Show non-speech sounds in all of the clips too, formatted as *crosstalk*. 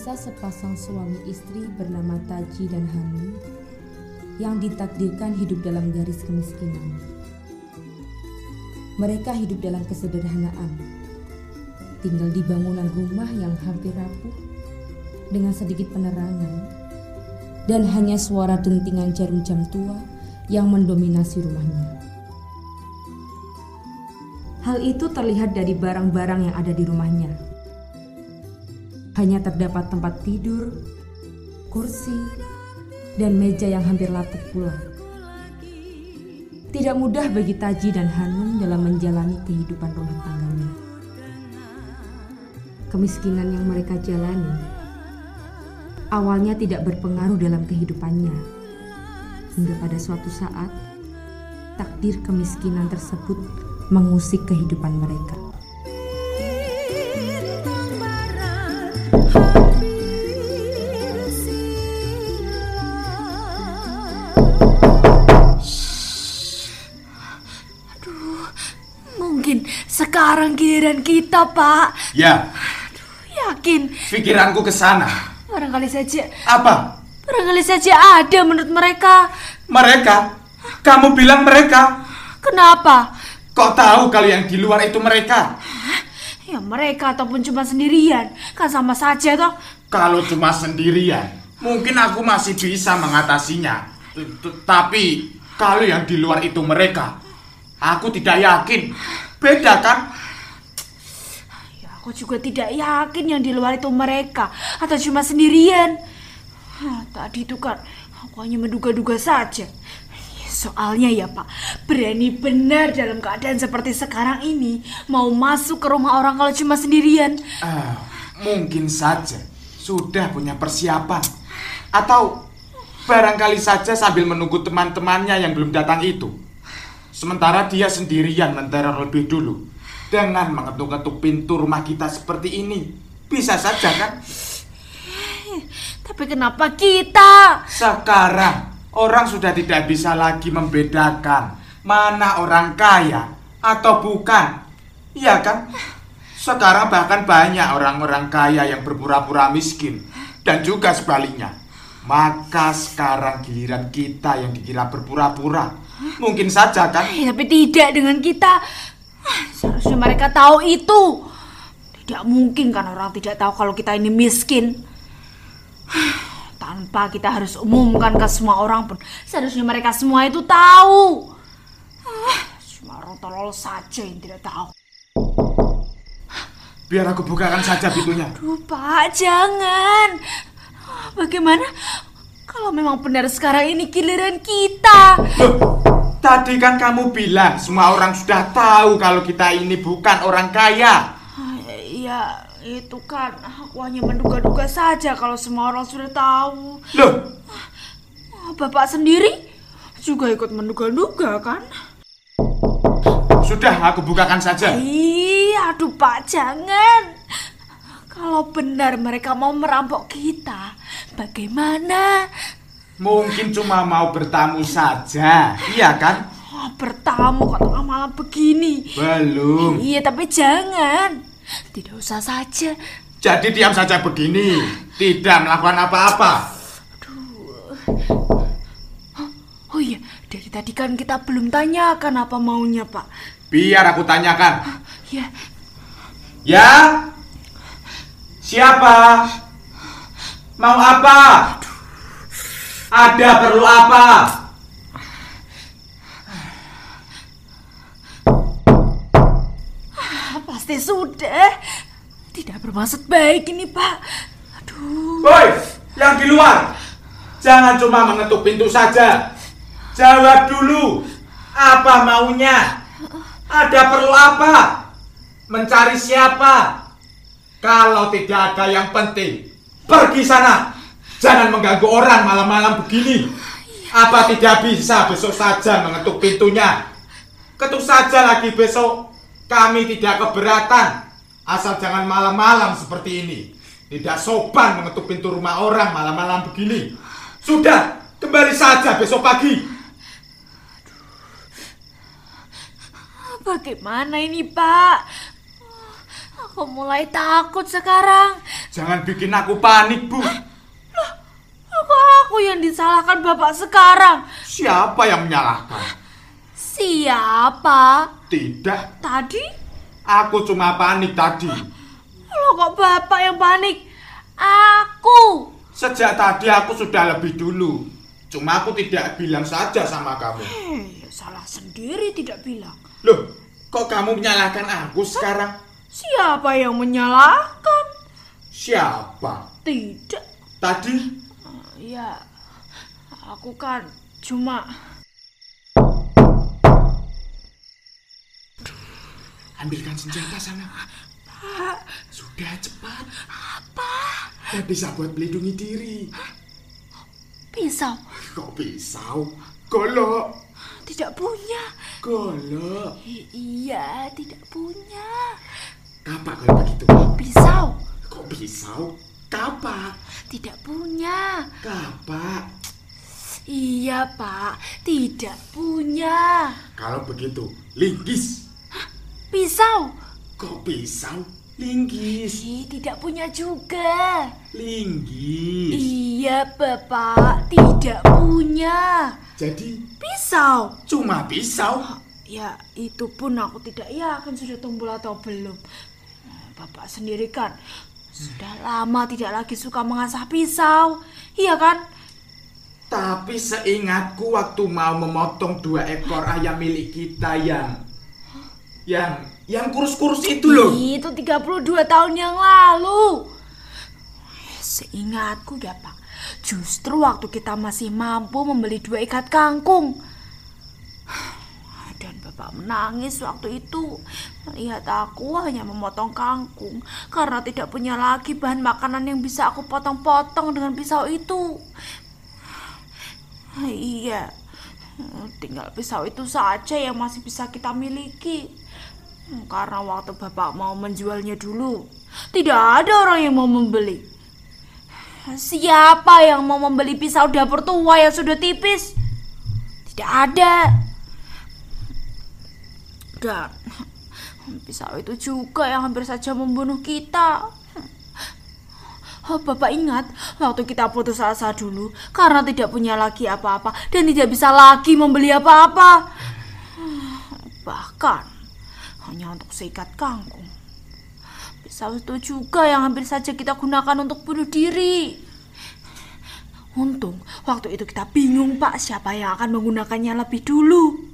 Kisah sepasang suami istri bernama Taji dan Hanum yang ditakdirkan hidup dalam garis kemiskinan. Mereka hidup dalam kesederhanaan, tinggal di bangunan rumah yang hampir rapuh dengan sedikit penerangan dan hanya suara dentingan jarum jam tua yang mendominasi rumahnya. Hal itu terlihat dari barang-barang yang ada di rumahnya hanya terdapat tempat tidur, kursi, dan meja yang hampir lapuk pula. Tidak mudah bagi Taji dan Hanum dalam menjalani kehidupan rumah tangganya. Kemiskinan yang mereka jalani awalnya tidak berpengaruh dalam kehidupannya. Hingga pada suatu saat, takdir kemiskinan tersebut mengusik kehidupan mereka. Sekarang giliran kita, Pak. Ya. Aduh, yakin. Pikiranku ke sana. Barangkali saja. Apa? Barangkali saja ada menurut mereka. Mereka? Kamu bilang mereka? Kenapa? Kok tahu kalau yang di luar itu mereka? Ya mereka ataupun cuma sendirian. Kan sama saja toh. Kalau cuma sendirian, mungkin aku masih bisa mengatasinya. Tapi kalau yang di luar itu mereka, aku tidak yakin. Beda kan? Aku juga tidak yakin yang di luar itu mereka atau cuma sendirian. Hah, tadi itu kan aku hanya menduga-duga saja. Ya, soalnya ya Pak, berani benar dalam keadaan seperti sekarang ini mau masuk ke rumah orang kalau cuma sendirian. Uh, mungkin saja sudah punya persiapan. Atau barangkali saja sambil menunggu teman-temannya yang belum datang itu. Sementara dia sendirian menteror lebih dulu dengan mengetuk-ketuk pintu rumah kita seperti ini. Bisa saja kan? Tapi kenapa kita? Sekarang orang sudah tidak bisa lagi membedakan mana orang kaya atau bukan. Iya kan? Sekarang bahkan banyak orang-orang kaya yang berpura-pura miskin dan juga sebaliknya. Maka sekarang giliran kita yang dikira berpura-pura Mungkin saja kan? Eh, tapi tidak dengan kita. Seharusnya mereka tahu itu. Tidak mungkin kan orang tidak tahu kalau kita ini miskin. Tanpa kita harus umumkan ke semua orang pun. Seharusnya mereka semua itu tahu. Cuma orang tolol saja yang tidak tahu. Biar aku bukakan saja pintunya. Aduh, Pak, jangan. Bagaimana kalau memang benar sekarang ini giliran kita? Loh, tadi kan kamu bilang semua orang sudah tahu kalau kita ini bukan orang kaya. Iya, itu kan aku hanya menduga-duga saja kalau semua orang sudah tahu. Loh, Bapak sendiri juga ikut menduga-duga kan? Sudah, aku bukakan saja. Iya, aduh Pak, jangan. Kalau benar mereka mau merampok kita, bagaimana? Mungkin cuma mau bertamu saja, iya kan? Oh, bertamu kok tengah malam begini? Belum. Iya, tapi jangan. Tidak usah saja. Jadi diam saja begini, tidak melakukan apa-apa. Aduh. Oh iya, dari tadi kan kita belum tanyakan apa maunya, Pak. Biar aku tanyakan. Ya. Ya? Siapa? Mau apa? Ada perlu apa? Pasti sudah. Tidak bermaksud baik ini, Pak. Aduh. Woi, yang di luar. Jangan cuma mengetuk pintu saja. Jawab dulu. Apa maunya? Ada perlu apa? Mencari siapa? Kalau tidak ada yang penting, pergi sana. Jangan mengganggu orang malam-malam begini. Apa tidak bisa besok saja mengetuk pintunya? Ketuk saja lagi besok. Kami tidak keberatan. Asal jangan malam-malam seperti ini. Tidak sopan mengetuk pintu rumah orang malam-malam begini. Sudah, kembali saja besok pagi. Bagaimana ini, Pak? Aku mulai takut sekarang. Jangan bikin aku panik, Bu. Apa aku yang disalahkan bapak sekarang? Siapa yang menyalahkan? Siapa? Tidak, Tadi? aku cuma panik tadi. Loh kok bapak yang panik? Aku. Sejak tadi aku sudah lebih dulu. Cuma aku tidak bilang saja sama kamu. Eh, salah sendiri tidak bilang. Loh, kok kamu menyalahkan aku sekarang? Siapa yang menyalahkan? Siapa? Tidak. Tadi? Ya, aku kan cuma Ambilkan senjata sana. Sudah cepat. apa? Ya bisa buat melindungi diri. Pisau. Kok pisau? Golok. Tidak punya. Golok. I- iya, tidak punya. Kapak kalau begitu. Pisau. Kok pisau? Kapak. Tidak punya. Kapak. Iya, Pak. Tidak punya. Kalau begitu, linggis. Pisau. Kok pisau? Linggis. Ih, tidak punya juga. Linggis. Iya, Bapak. Tidak punya. Jadi Pisau. cuma pisau. Ya, itu pun aku tidak yakin sudah tumbul atau belum. Bapak sendiri kan sudah lama tidak lagi suka mengasah pisau. Iya kan? Tapi seingatku waktu mau memotong dua ekor ayam milik kita yang yang yang kurus-kurus itu loh. Itu 32 tahun yang lalu. Seingatku ya Pak, justru waktu kita masih mampu membeli dua ikat kangkung. Bapak menangis waktu itu melihat aku hanya memotong kangkung karena tidak punya lagi bahan makanan yang bisa aku potong-potong dengan pisau itu. Iya, tinggal pisau itu saja yang masih bisa kita miliki. Karena waktu Bapak mau menjualnya dulu, tidak ada orang yang mau membeli. Siapa yang mau membeli pisau dapur tua yang sudah tipis? Tidak ada. Dan pisau itu juga yang hampir saja membunuh kita. Oh, Bapak ingat waktu kita putus asa dulu karena tidak punya lagi apa-apa dan tidak bisa lagi membeli apa-apa. Bahkan hanya untuk seikat kangkung. Pisau itu juga yang hampir saja kita gunakan untuk bunuh diri. Untung waktu itu kita bingung pak siapa yang akan menggunakannya lebih dulu.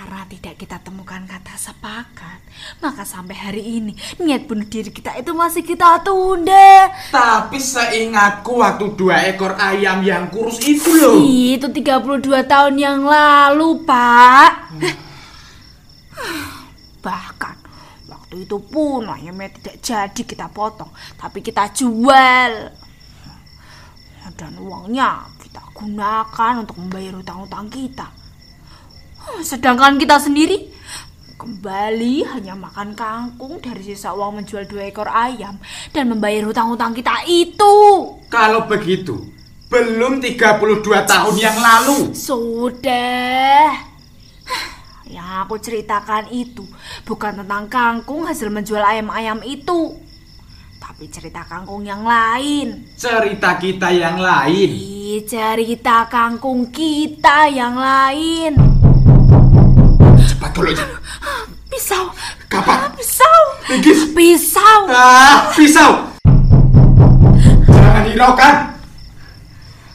Karena tidak kita temukan kata sepakat, maka sampai hari ini niat bunuh diri kita itu masih kita tunda. Tapi seingatku waktu dua ekor ayam yang kurus itu loh. Itu 32 tahun yang lalu, Pak. Bahkan waktu itu pun ayamnya tidak jadi kita potong, tapi kita jual. Dan uangnya kita gunakan untuk membayar hutang-hutang kita. Sedangkan kita sendiri kembali hanya makan kangkung dari sisa uang menjual dua ekor ayam dan membayar hutang-hutang kita itu. Kalau begitu, belum 32 tahun yang lalu. Sudah. Yang aku ceritakan itu bukan tentang kangkung hasil menjual ayam-ayam itu. Tapi cerita kangkung yang lain. Cerita kita yang lain. Ih, cerita kangkung kita yang lain. Dulu aja. Pisau. Kapak. Pisau. Linggis. Pisau. Ah, pisau. Jangan hiraukan.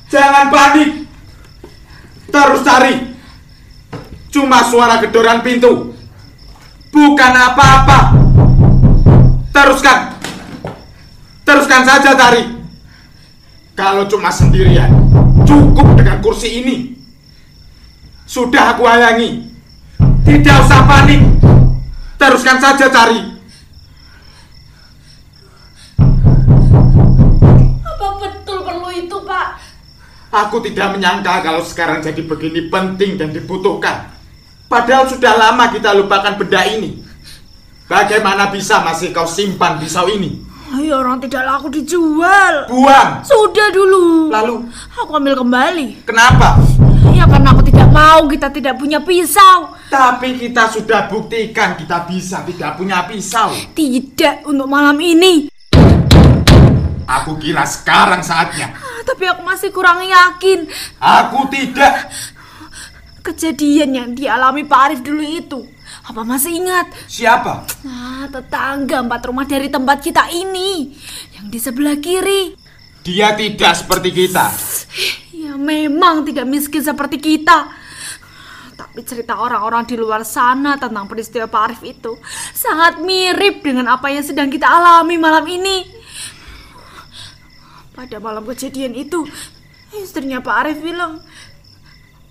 Jangan panik. Terus cari. Cuma suara gedoran pintu. Bukan apa-apa. Teruskan. Teruskan saja cari. Kalau cuma sendirian, cukup dengan kursi ini. Sudah aku halangi. Tidak usah panik. Teruskan saja cari. Apa betul perlu itu, Pak? Aku tidak menyangka kalau sekarang jadi begini penting dan dibutuhkan. Padahal sudah lama kita lupakan benda ini. Bagaimana bisa masih kau simpan pisau ini? Ayo orang tidak laku dijual. Buang! Sudah dulu. Lalu, Aku ambil kembali. kenapa? Ya karena aku tidak mau kita tidak punya pisau. Tapi kita sudah buktikan kita bisa tidak punya pisau. Tidak untuk malam ini. Aku kira sekarang saatnya. Ah, Tapi aku masih kurang yakin Aku tidak. kejadian yang dialami Pak Arif dulu itu. Apa masih ingat? Siapa? Nah, tetangga empat rumah dari tempat kita ini. Yang di sebelah kiri. Dia tidak seperti kita. Ya memang tidak miskin seperti kita. Tapi cerita orang-orang di luar sana tentang peristiwa Pak Arif itu sangat mirip dengan apa yang sedang kita alami malam ini. Pada malam kejadian itu, istrinya Pak Arif bilang,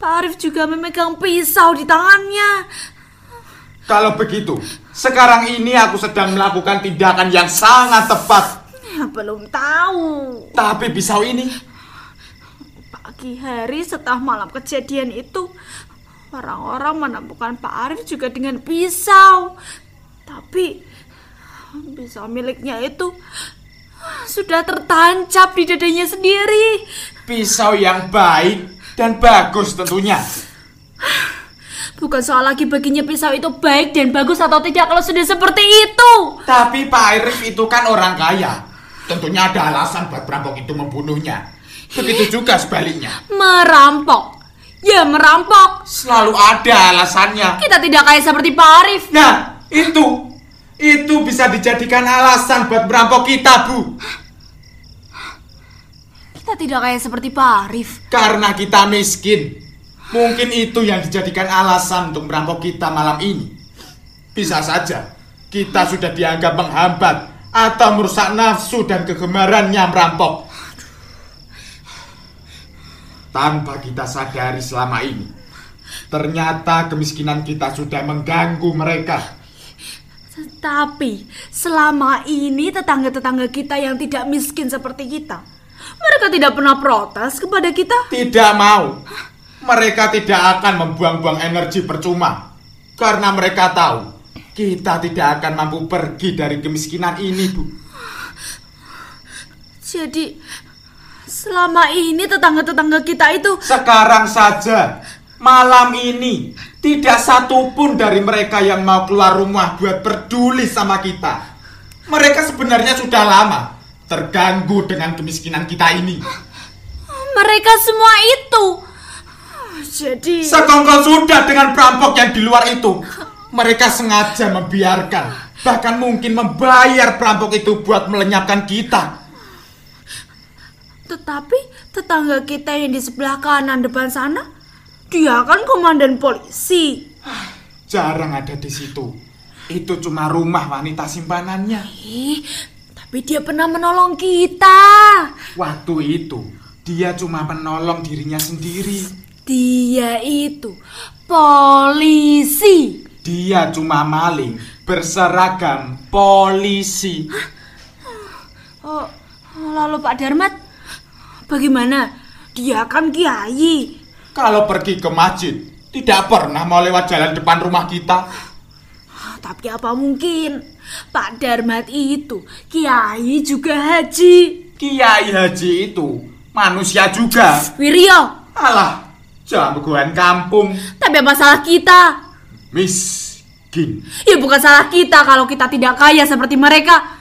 Pak Arif juga memegang pisau di tangannya. Kalau begitu, sekarang ini aku sedang melakukan tindakan yang sangat tepat. Ya, belum tahu. Tapi pisau ini Pagi hari setelah malam kejadian itu, orang-orang menemukan Pak Arif juga dengan pisau. Tapi pisau miliknya itu sudah tertancap di dadanya sendiri. pisau yang baik dan bagus tentunya. Bukan soal lagi baginya pisau itu baik dan bagus atau tidak kalau sudah seperti itu. Tapi Pak Arif itu kan orang kaya. Tentunya ada alasan buat perampok itu membunuhnya. Begitu juga sebaliknya. Merampok. Ya merampok. Selalu ada alasannya. Kita tidak kaya seperti Pak Arif. Nah, itu itu bisa dijadikan alasan buat merampok kita, Bu. Kita tidak kaya seperti Pak Arif. Karena kita miskin. Mungkin itu yang dijadikan alasan untuk merampok kita malam ini. Bisa saja kita sudah dianggap menghambat atau merusak nafsu dan kegemarannya merampok. Tanpa kita sadari selama ini. Ternyata kemiskinan kita sudah mengganggu mereka. Tetapi selama ini tetangga-tetangga kita yang tidak miskin seperti kita, mereka tidak pernah protes kepada kita. Tidak mau. Mereka tidak akan membuang-buang energi percuma. Karena mereka tahu kita tidak akan mampu pergi dari kemiskinan ini, Bu. Jadi selama ini tetangga-tetangga kita itu Sekarang saja, malam ini, tidak satu pun dari mereka yang mau keluar rumah buat peduli sama kita. Mereka sebenarnya sudah lama terganggu dengan kemiskinan kita ini. mereka semua itu. Jadi Sekongkol sudah dengan perampok yang di luar itu. Mereka sengaja membiarkan, bahkan mungkin membayar perampok itu buat melenyapkan kita. Tetapi tetangga kita yang di sebelah kanan depan sana, dia kan komandan polisi. Jarang ada di situ. Itu cuma rumah wanita simpanannya. Ih, tapi dia pernah menolong kita. Waktu itu, dia cuma menolong dirinya sendiri. Dia itu polisi. Dia cuma maling berseragam polisi. Oh, lalu Pak Darmat, bagaimana? Dia kan kiai. Kalau pergi ke masjid, tidak pernah mau lewat jalan depan rumah kita. Tapi apa mungkin Pak Darmat itu kiai juga haji. Kiai Haji itu manusia juga. Wiryo, Alah, jagoan kampung. tapi apa salah kita? Miskin. Ya bukan salah kita kalau kita tidak kaya seperti mereka.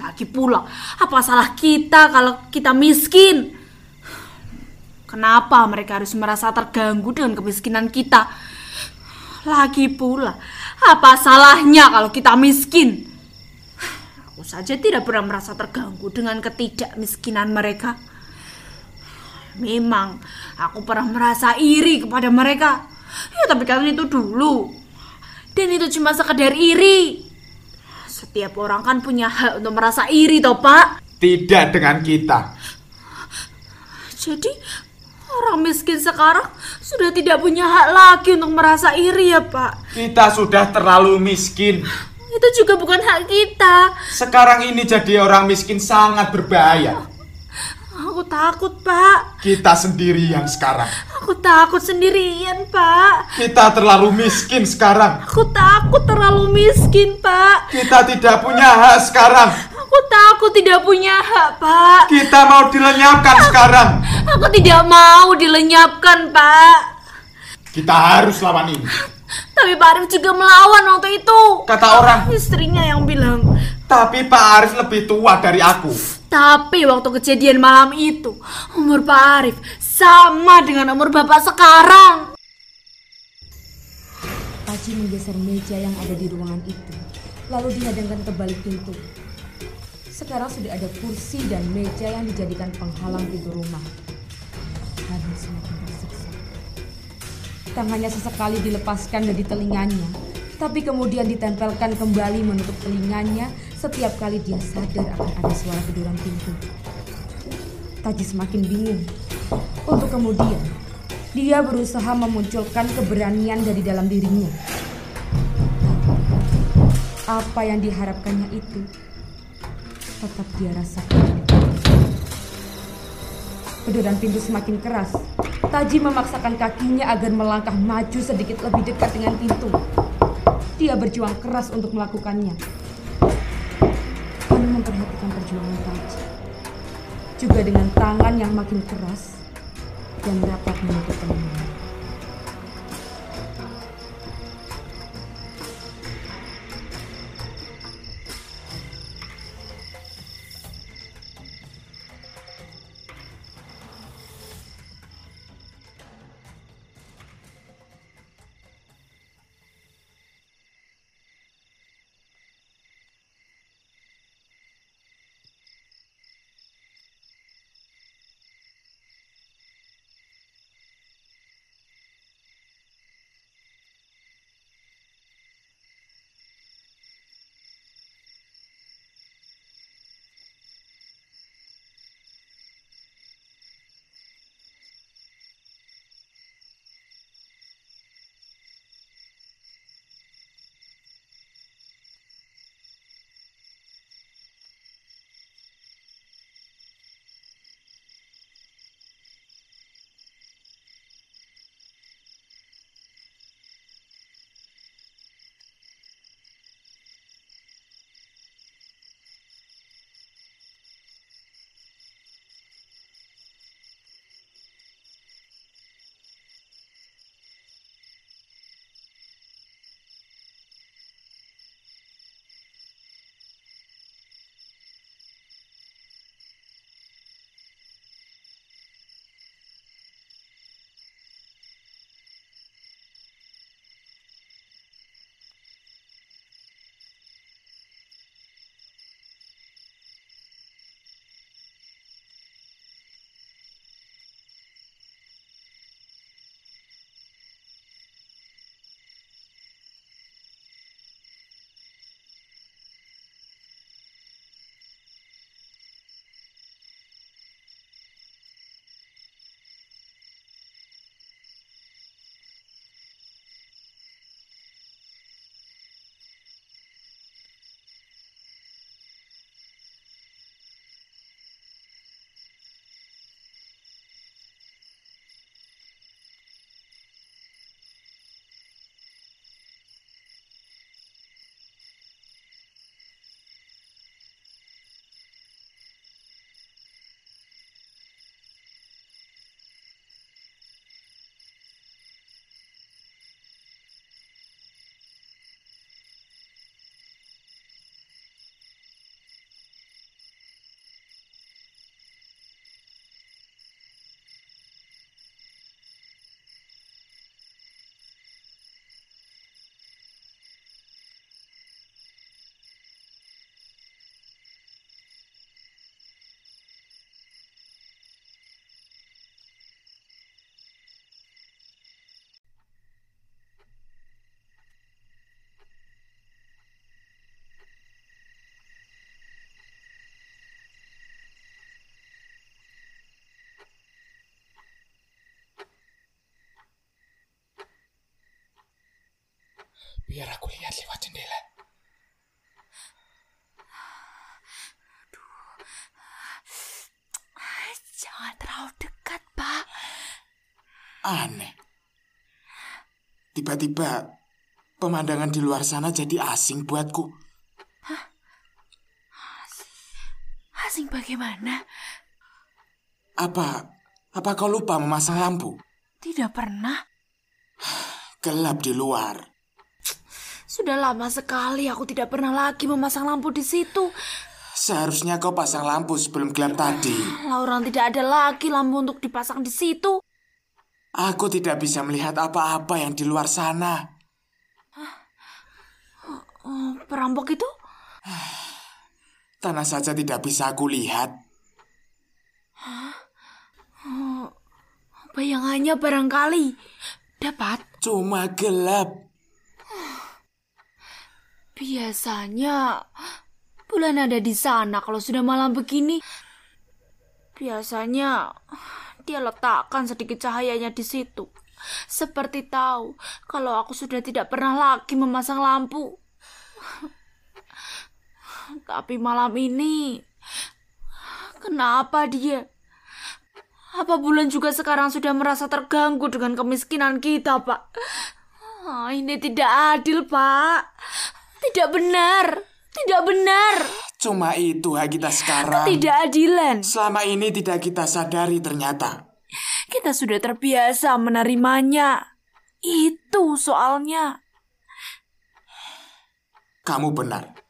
Lagi pula, apa salah kita kalau kita miskin? Kenapa mereka harus merasa terganggu dengan kemiskinan kita? Lagi pula, apa salahnya kalau kita miskin? Aku saja tidak pernah merasa terganggu dengan ketidakmiskinan mereka. Memang, aku pernah merasa iri kepada mereka. Ya, tapi kan itu dulu. Dan itu cuma sekedar iri. Setiap orang kan punya hak untuk merasa iri, toh Pak. Tidak dengan kita. Jadi, orang miskin sekarang sudah tidak punya hak lagi untuk merasa iri ya, Pak. Kita sudah terlalu miskin. Itu juga bukan hak kita. Sekarang ini jadi orang miskin sangat berbahaya. Aku takut, Pak. Kita sendiri yang sekarang. Aku takut sendirian, Pak. Kita terlalu miskin sekarang. Aku takut terlalu miskin, Pak. Kita tidak punya hak sekarang. Aku takut tidak punya hak, Pak. Kita mau dilenyapkan sekarang. Aku tidak mau dilenyapkan, Pak. Kita harus lawan ini. Tapi Pak Arif juga melawan waktu itu. Kata orang. Istrinya yang bilang. Tapi Pak Arif lebih tua dari aku. Tapi waktu kejadian malam itu, umur Pak Arif sama dengan umur Bapak sekarang. Paci menggeser meja yang ada di ruangan itu, lalu dihadangkan ke balik pintu. Sekarang sudah ada kursi dan meja yang dijadikan penghalang pintu rumah. Namun semakin tersiksa. Tangannya sesekali dilepaskan dari telinganya, tapi kemudian ditempelkan kembali menutup telinganya setiap kali dia sadar akan ada suara keduran pintu. Taji semakin bingung. Untuk kemudian, dia berusaha memunculkan keberanian dari dalam dirinya. Apa yang diharapkannya itu tetap dia rasakan. Keduran pintu semakin keras. Taji memaksakan kakinya agar melangkah maju sedikit lebih dekat dengan pintu. Dia berjuang keras untuk melakukannya. Memperhatikan perjuangan Taji. Juga dengan tangan yang makin keras dan dapat menutup telinganya. Biar aku lihat lewat jendela. Jangan terlalu dekat, Pak. Aneh. Tiba-tiba pemandangan di luar sana jadi asing buatku. Asing bagaimana? Apa apa kau lupa memasang lampu? Tidak pernah. Gelap di luar. Sudah lama sekali aku tidak pernah lagi memasang lampu di situ. Seharusnya kau pasang lampu sebelum gelap tadi. Laurang tidak ada lagi lampu untuk dipasang di situ. Aku tidak bisa melihat apa-apa yang di luar sana. Oh, perampok itu? Tanah saja tidak bisa aku lihat. Bayangannya barangkali dapat. Cuma gelap. Biasanya bulan ada di sana kalau sudah malam begini. Biasanya dia letakkan sedikit cahayanya di situ. Seperti tahu kalau aku sudah tidak pernah lagi memasang lampu. Tapi malam ini kenapa dia? Apa bulan juga sekarang sudah merasa terganggu dengan kemiskinan kita, Pak? Ah, ini tidak adil, Pak. Tidak benar. Tidak benar. Cuma itu hak kita sekarang. Ketidakadilan. Selama ini tidak kita sadari ternyata. Kita sudah terbiasa menerimanya. Itu soalnya. Kamu benar.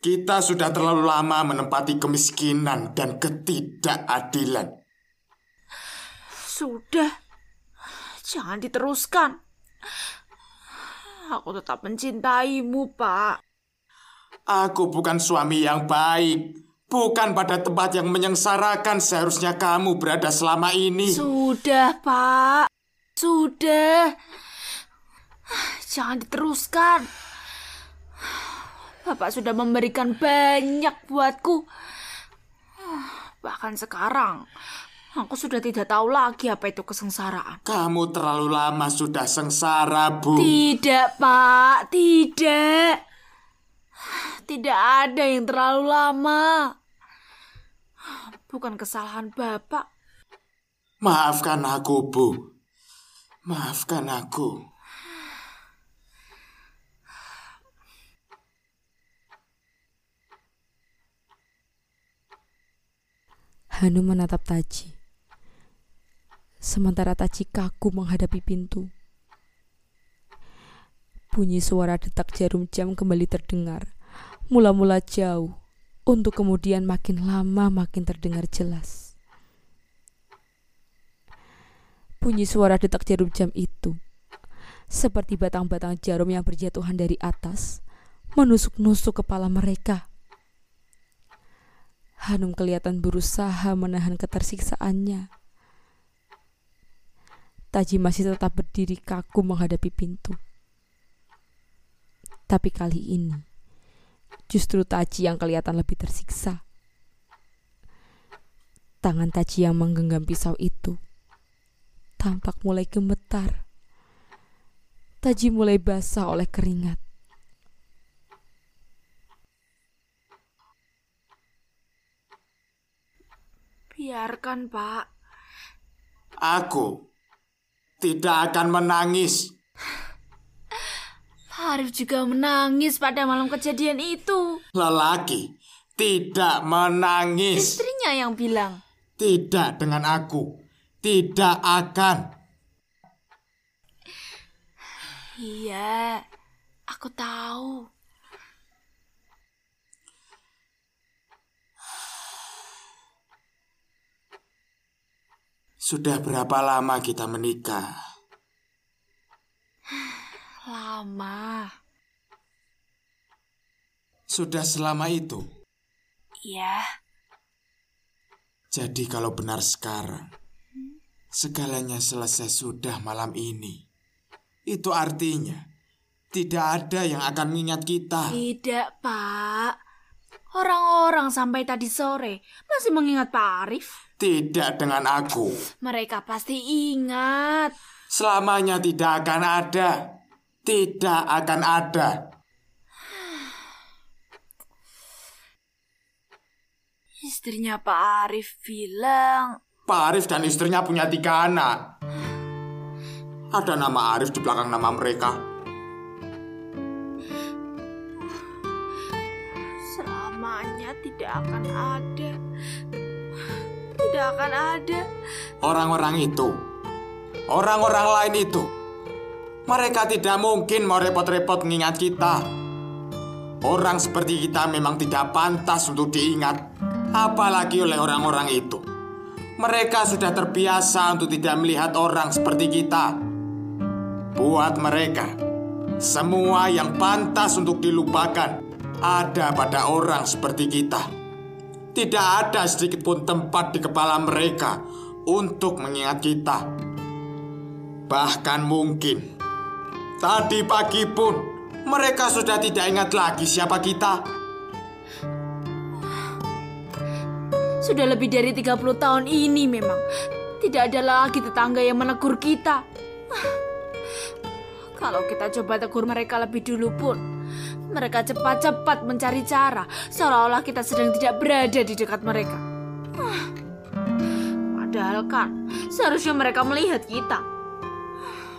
Kita sudah terlalu lama menempati kemiskinan dan ketidakadilan. Sudah. Jangan diteruskan. Aku tetap mencintaimu, Pak. Aku bukan suami yang baik. Bukan pada tempat yang menyengsarakan seharusnya kamu berada selama ini. Sudah, Pak. Sudah. Jangan diteruskan. Bapak sudah memberikan banyak buatku. Bahkan sekarang, aku sudah tidak tahu lagi apa itu kesengsaraan. Kamu terlalu lama sudah sengsara, Bu. Tidak, Pak. Tidak. Tidak ada yang terlalu lama. Bukan kesalahan Bapak. Maafkan aku, Bu. Maafkan aku. Hanu menatap Taji. Sementara Taji kaku menghadapi pintu. Bunyi suara detak jarum jam kembali terdengar. Mula-mula jauh, untuk kemudian makin lama makin terdengar jelas. Bunyi suara detak jarum jam itu seperti batang-batang jarum yang berjatuhan dari atas, menusuk-nusuk kepala mereka. Hanum kelihatan berusaha menahan ketersiksaannya. Taji masih tetap berdiri kaku menghadapi pintu. Tapi kali ini, justru Taji yang kelihatan lebih tersiksa. Tangan Taji yang menggenggam pisau itu tampak mulai gemetar. Taji mulai basah oleh keringat. Biarkan, Pak. Aku tidak akan menangis. Pak Arif juga menangis pada malam kejadian itu. Lelaki tidak menangis. Istrinya yang bilang. Tidak dengan aku. Tidak akan. Iya, aku tahu. Sudah berapa lama kita menikah? *sighs* Lama. Sudah selama itu. Iya, Jadi kalau benar sekarang, segalanya selesai sudah malam ini. Itu artinya tidak ada yang akan mengingat kita. tidak, Pak. Orang-orang sampai tadi sore masih mengingat Pak Arif. Tidak dengan aku. Mereka pasti ingat. Selamanya tidak akan ada. Tidak akan ada. Istrinya Pak Arif bilang, Pak Arif dan istrinya punya tiga anak. Ada nama Arif di belakang nama mereka. Selamanya tidak akan ada. Tidak akan ada. Orang-orang itu orang-orang lain itu. Mereka tidak mungkin mau repot-repot mengingat kita. Orang seperti kita memang tidak pantas untuk diingat, apalagi oleh orang-orang itu. Mereka sudah terbiasa untuk tidak melihat orang seperti kita. Buat mereka, semua yang pantas untuk dilupakan ada pada orang seperti kita. Tidak ada sedikit pun tempat di kepala mereka untuk mengingat kita. Bahkan mungkin tadi pagi pun mereka sudah tidak ingat lagi siapa kita. Sudah lebih dari 30 tahun ini memang tidak ada lagi tetangga yang menegur kita. Kalau kita coba tegur mereka lebih dulu pun, mereka cepat-cepat mencari cara seolah-olah kita sedang tidak berada di dekat mereka. Padahal kan seharusnya mereka melihat kita.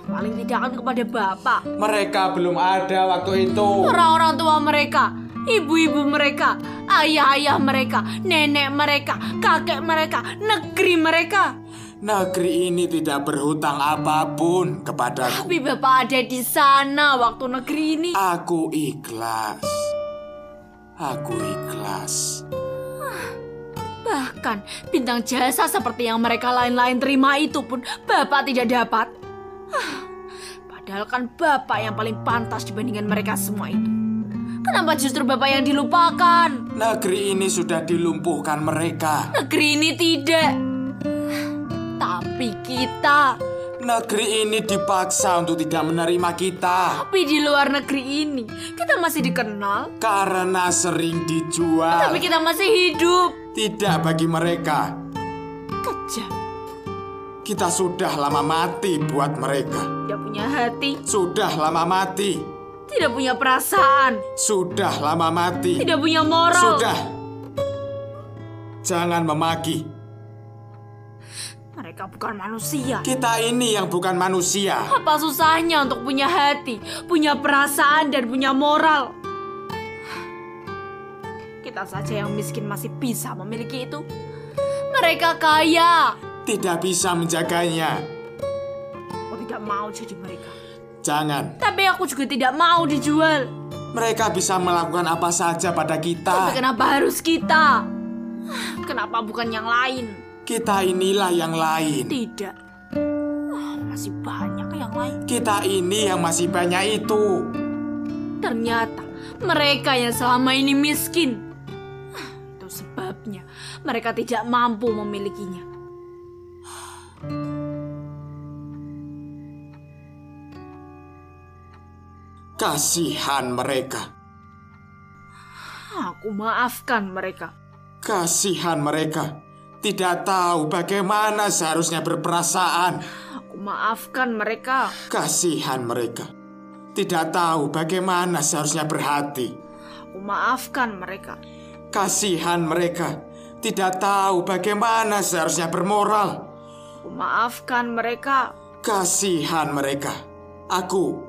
Paling tidak kan kepada bapak, Mereka belum ada waktu itu. orang-orang tua mereka, ibu-ibu mereka, ayah-ayah mereka, nenek mereka, kakek mereka, negeri mereka. Negeri ini tidak berhutang apa pun kepadaku. Tapi bapak ada di sana waktu negeri ini. Aku ikhlas. Aku ikhlas. Bahkan bintang jasa seperti yang mereka lain-lain terima itu pun Bapak tidak dapat. Hah, Padahal kan Bapak yang paling pantas dibandingkan mereka semua itu. Kenapa justru Bapak yang dilupakan? Negeri ini sudah dilumpuhkan mereka. Negeri ini tidak. Tapi kita, Negeri ini dipaksa untuk tidak menerima kita tapi di luar negeri ini, kita masih dikenal. karena sering dijual. Tapi kita masih hidup. Tidak bagi mereka. Kejam, Kita sudah lama mati buat mereka. tidak punya hati, Sudah lama mati. tidak punya perasaan, Sudah lama mati. tidak punya moral. Sudah. Jangan memaki. Mereka bukan manusia. Kita ini yang bukan manusia. Apa susahnya untuk punya hati, punya perasaan, dan punya moral? Kita saja yang miskin masih bisa memiliki itu. Mereka kaya. Tidak bisa menjaganya. Aku tidak mau jadi mereka. Jangan. Tapi aku juga tidak mau dijual. Mereka bisa melakukan apa saja pada Tapi kita. kenapa harus kita? Kenapa bukan yang lain? Kita inilah yang lain. Tidak. Ah, Masih banyak yang lain. Kita ini yang masih banyak itu. Ternyata mereka yang selama ini miskin. Ah, Itu sebabnya mereka tidak mampu memilikinya. Kasihan mereka. Aku maafkan mereka. Kasihan mereka. Tidak tahu bagaimana seharusnya berperasaan. Aku maafkan mereka. Kasihan mereka. Tidak tahu bagaimana seharusnya berhati. Aku maafkan mereka. Kasihan mereka. Tidak tahu bagaimana seharusnya bermoral. Aku maafkan mereka. Kasihan mereka. Aku.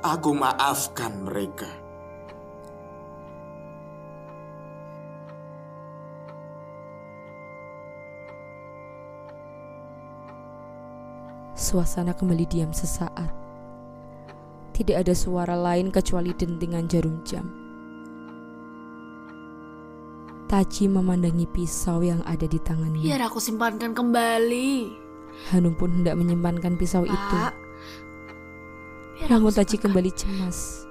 Aku maafkan mereka. Suasana kembali diam sesaat. Tidak ada suara lain kecuali dentingan jarum jam. Taji memandangi pisau yang ada di tangannya. Biar aku simpankan kembali. Hanum pun hendak menyimpankan pisau itu. Pak. Biar Namun Taji kembali cemas.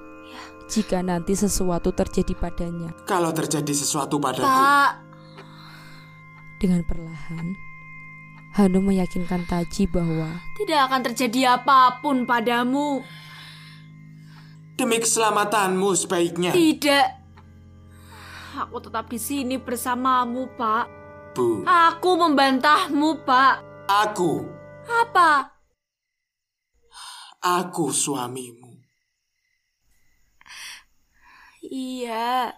Jika nanti sesuatu terjadi padanya. Kalau terjadi sesuatu padaku, Pak, Dengan perlahan, Hanum meyakinkan Taji bahwa tidak akan terjadi apa pun padamu. demi keselamatanmu sebaiknya. Tidak. Aku tetap di sini bersamamu, Pak. Bu, Aku membantahmu, Pak. aku, Apa? aku suamimu. Iya.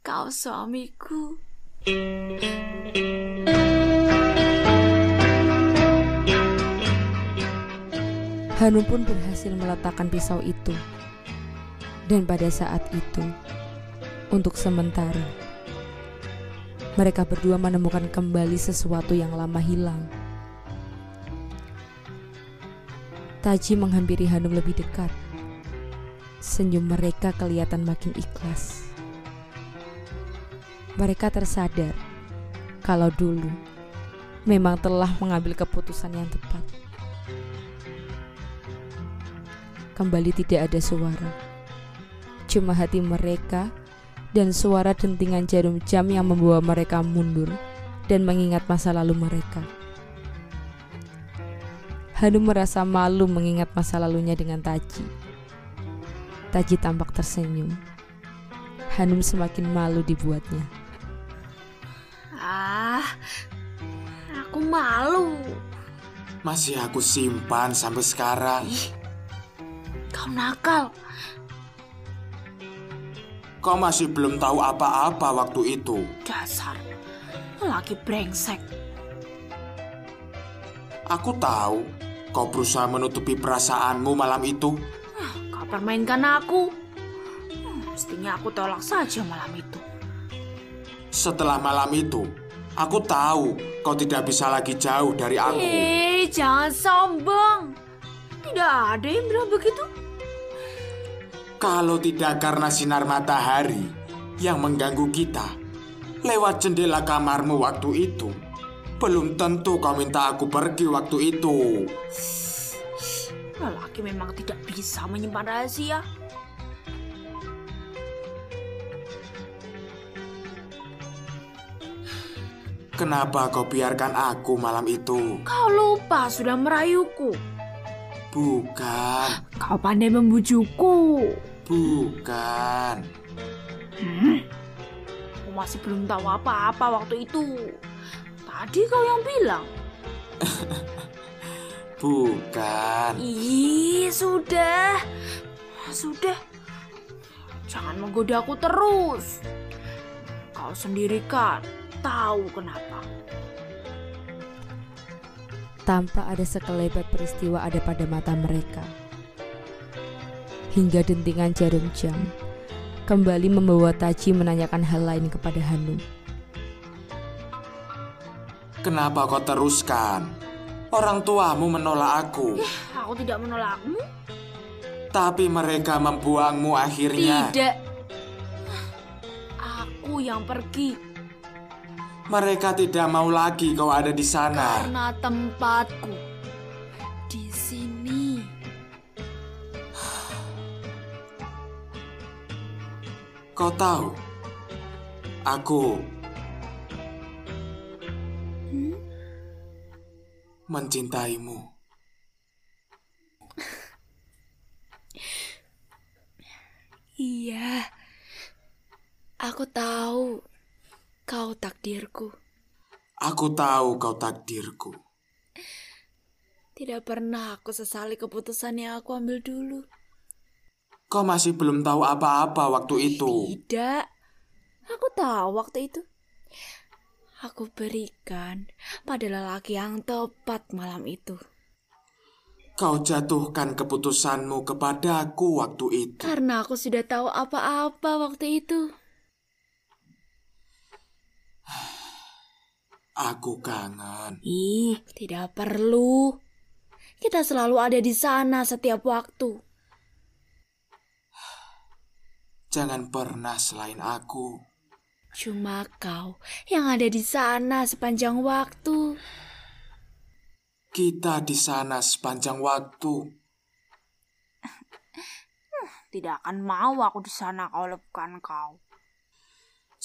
Kau suamiku. Hanum pun berhasil meletakkan pisau itu. Dan pada saat itu, untuk sementara, mereka berdua menemukan kembali sesuatu yang lama hilang. Taji menghampiri Hanum lebih dekat. Senyum mereka kelihatan makin ikhlas. Mereka tersadar kalau dulu memang telah mengambil keputusan yang tepat. Kembali tidak ada suara, cuma hati mereka dan suara dentingan jarum jam yang membawa mereka mundur dan mengingat masa lalu mereka. Hanum merasa malu mengingat masa lalunya dengan Taji. Taji tampak tersenyum. Hanum semakin malu dibuatnya. Ah, aku malu. Masih aku simpan sampai sekarang. Ih, kau nakal. Kau masih belum tahu apa-apa waktu itu. Dasar laki brengsek. Aku tahu kau berusaha menutupi perasaanmu malam itu. Ah, Kau permainkan aku. Hmm, Mestinya aku tolak saja malam itu. Setelah malam itu, aku tahu kau tidak bisa lagi jauh dari aku. Eh, jangan sombong. Tidak ada yang bilang begitu. Kalau tidak karena sinar matahari yang mengganggu kita lewat jendela kamarmu waktu itu, belum tentu kau minta aku pergi waktu itu. Lelaki memang tidak bisa menyimpan rahasia. Kenapa kau biarkan aku malam itu? Kau lupa sudah merayuku. Bukan, Kau pandai membujukku. bukan. Aku masih belum tahu apa-apa waktu itu. Tadi kau yang bilang. *laughs* Bukan. Ih, sudah. Sudah. Jangan menggoda aku terus. Kau sendiri kan tahu kenapa. Tanpa ada sekelebat peristiwa ada pada mata mereka. Hingga dentingan jarum jam kembali membawa Taji menanyakan hal lain kepada Hanum. Kenapa kau teruskan? Orang tuamu menolak aku, Aku tidak menolakmu. tapi mereka membuangmu akhirnya. Tidak. Aku yang pergi Mereka tidak mau lagi kau ada di sana. karena tempatku di sini. Kau tahu, aku mencintaimu. Iya. Aku tahu kau takdirku. Aku tahu kau takdirku. Tidak pernah aku sesali keputusan yang aku ambil dulu. Kau masih belum tahu apa-apa waktu itu. Tidak. Aku tahu waktu itu. Aku berikan pada lelaki yang tepat malam itu. Kau jatuhkan keputusanmu kepadaku waktu itu. Karena aku sudah tahu apa-apa waktu itu. Aku kangen. Ih, tidak perlu. Kita selalu ada di sana setiap waktu. Jangan pernah selain aku. Cuma kau yang ada di sana sepanjang waktu. Kita di sana sepanjang waktu. Tidak akan mau aku di sana kau bukan kau.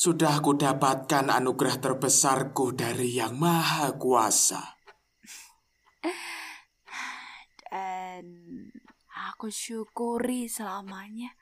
Sudah kudapatkan anugerah terbesarku dari Yang Maha Kuasa. Dan aku syukuri selamanya.